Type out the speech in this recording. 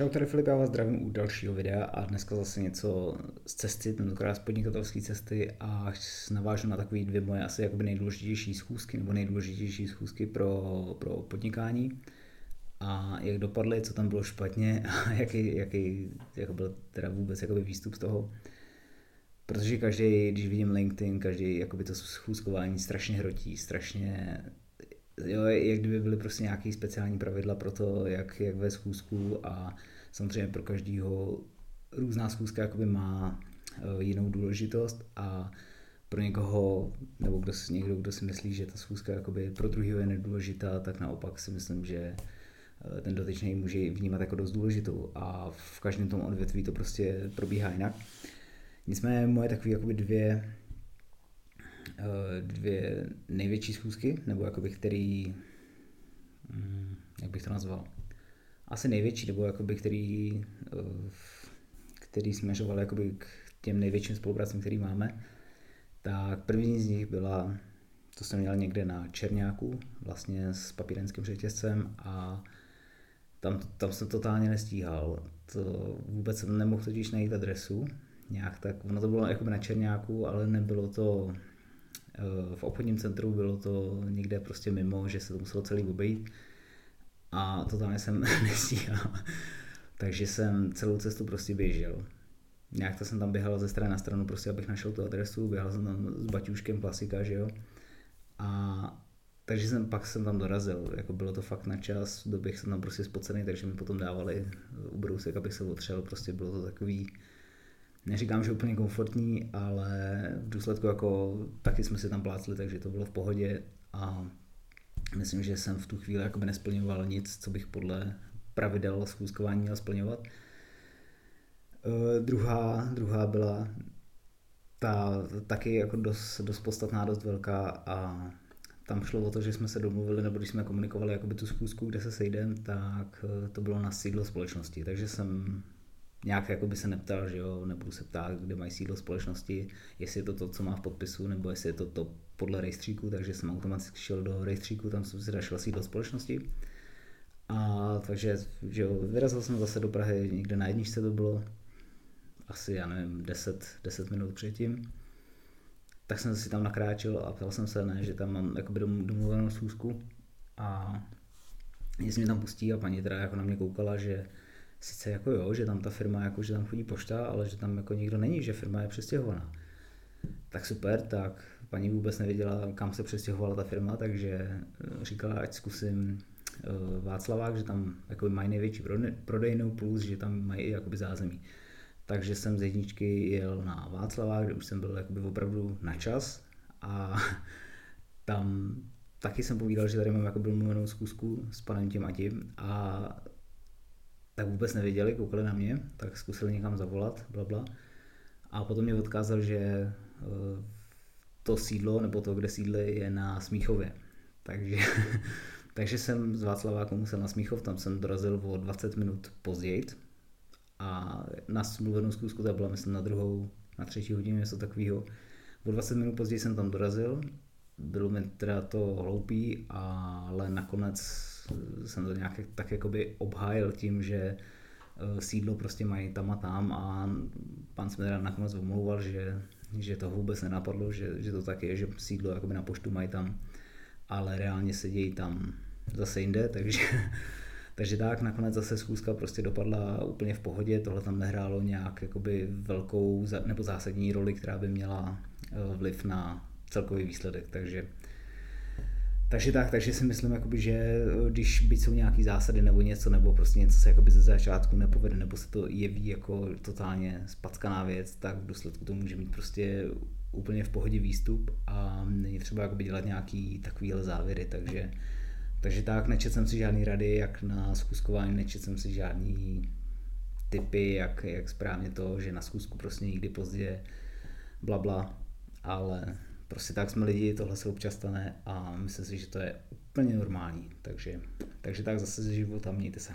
Čau, tady Filip, já vás zdravím u dalšího videa a dneska zase něco z cesty, tentokrát z podnikatelské cesty a navážu na takové dvě moje asi jakoby nejdůležitější schůzky nebo nejdůležitější schůzky pro, pro podnikání a jak dopadly, co tam bylo špatně a jaký, jaký jak byl teda vůbec jakoby výstup z toho. Protože každý, když vidím LinkedIn, každý jakoby to schůzkování strašně hrotí, strašně jo, jak kdyby byly prostě nějaké speciální pravidla pro to, jak, jak ve schůzku a samozřejmě pro každého různá schůzka jakoby má uh, jinou důležitost a pro někoho, nebo kdo, někdo, kdo si myslí, že ta schůzka jakoby pro druhého je nedůležitá, tak naopak si myslím, že eh, ten dotyčný může vnímat jako dost důležitou a v každém tom odvětví to prostě probíhá jinak. Nicméně moje takové jakoby dvě Eh, dvě největší schůzky, nebo jakoby který, mm, jak bych to nazval, asi největší, nebo jakoby který, eh, který směřoval jakoby k těm největším spolupracím, který máme, tak první z nich byla, to jsem měl někde na Černáku, vlastně s papírenským řetězcem a tam, tam jsem totálně nestíhal. To vůbec jsem nemohl totiž najít adresu, nějak tak, ono to bylo jakoby na Černáku, ale nebylo to Eh, v obchodním centru bylo to někde prostě mimo, že se to muselo celý obejít a totálně jsem nestíhal. Takže jsem celou cestu prostě běžel. Nějak to jsem tam běhal ze strany na stranu, prostě abych našel tu adresu, běhal jsem tam s baťuškem klasika, že jo. A takže jsem pak jsem tam dorazil, jako bylo to fakt na čas, doběh jsem tam prostě spocený, takže mi potom dávali ubrousek, abych se otřel, prostě bylo to takový, neříkám, že úplně komfortní, ale v důsledku jako taky jsme si tam plácli, takže to bylo v pohodě a myslím, že jsem v tu chvíli jakoby nesplňoval nic, co bych podle pravidel schůzkování měl splňovat. Uh, druhá, druhá byla ta taky jako dost, dost podstatná, dost velká a tam šlo o to, že jsme se domluvili, nebo když jsme komunikovali jakoby tu schůzku, kde se sejdeme, tak eh, to bylo na sídlo společnosti. Takže jsem nějak jako by se neptal, že jo, nebudu se ptát, kde mají sídlo společnosti, jestli je to to, co má v podpisu, nebo jestli je to to podle rejstříku, takže jsem automaticky šel do rejstříku, tam jsem si našel sídlo společnosti. A takže, že jo, vyrazil jsem zase do Prahy, někde na jedničce to bylo, asi, já nevím, 10, 10 minut předtím. Tak jsem si tam nakráčel a ptal jsem se, ne, že tam mám jakoby domluvenou schůzku a jestli mě tam pustí a paní teda jako na mě koukala, že sice jako jo, že tam ta firma, jako že tam chodí pošta, ale že tam jako nikdo není, že firma je přestěhovaná. Tak super, tak paní vůbec nevěděla, kam se přestěhovala ta firma, takže eh, říkala, ať zkusím eh, Václavák, že tam jako mají největší prodejnou plus, že tam mají i jakoby zázemí. Takže jsem z jedničky jel na Václavák, kde už jsem byl jakoby opravdu na čas a tam taky jsem povídal, že tady mám jako mluvenou zkusku s panem tím a tím a tak vůbec nevěděli, koukali na mě, tak zkusili někam zavolat, bla, bla. A potom mě odkázal, že eh, to sídlo, nebo to, kde sídli, je na Smíchově. Takže, takže jsem z Václaváku musel na Smíchov, tam jsem dorazil o 20 minut později. A na smluvenou zkusku to byla, myslím, na druhou, na třetí hodinu, něco takového. O 20 minut později jsem tam dorazil, bylo mi teda to hloupý, ale nakonec jsem to nějak tak jakoby obhájil tím, že eh, sídlo prostě mají tam a tam a pan jsme teda nakonec omlouval, že, že to vůbec nenapadlo, že, že to tak je, že sídlo jakoby na poštu mají tam, ale reálně sedějí tam zase jinde, takže, takže tak, nakonec zase schůzka prostě dopadla úplně v pohodě, tohle tam nehrálo nějak jakoby velkou nebo zásadní roli, která by měla eh, vliv na celkový výsledek, takže takže tak, takže si myslím, jakoby, že eh, když byť jsou nějaké zásady nebo něco, nebo prostě něco se jakoby ze začátku nepovede, nebo se to jeví jako totálně spackaná věc, tak v důsledku to může mít prostě úplně v pohodě výstup a není třeba jakoby dělat nějaký takovýhle závěry, takže takže tak, nečet jsem si žádný rady, jak na zkuskování, nečet jsem si žádný typy, jak, jak správně to, že na zkusku prostě nikdy pozdě, bla bla, ale prostě tak jsme lidi, tohle se občas stane a myslím si, že to je úplně normální. Takže, takže tak zase ze života mějte se.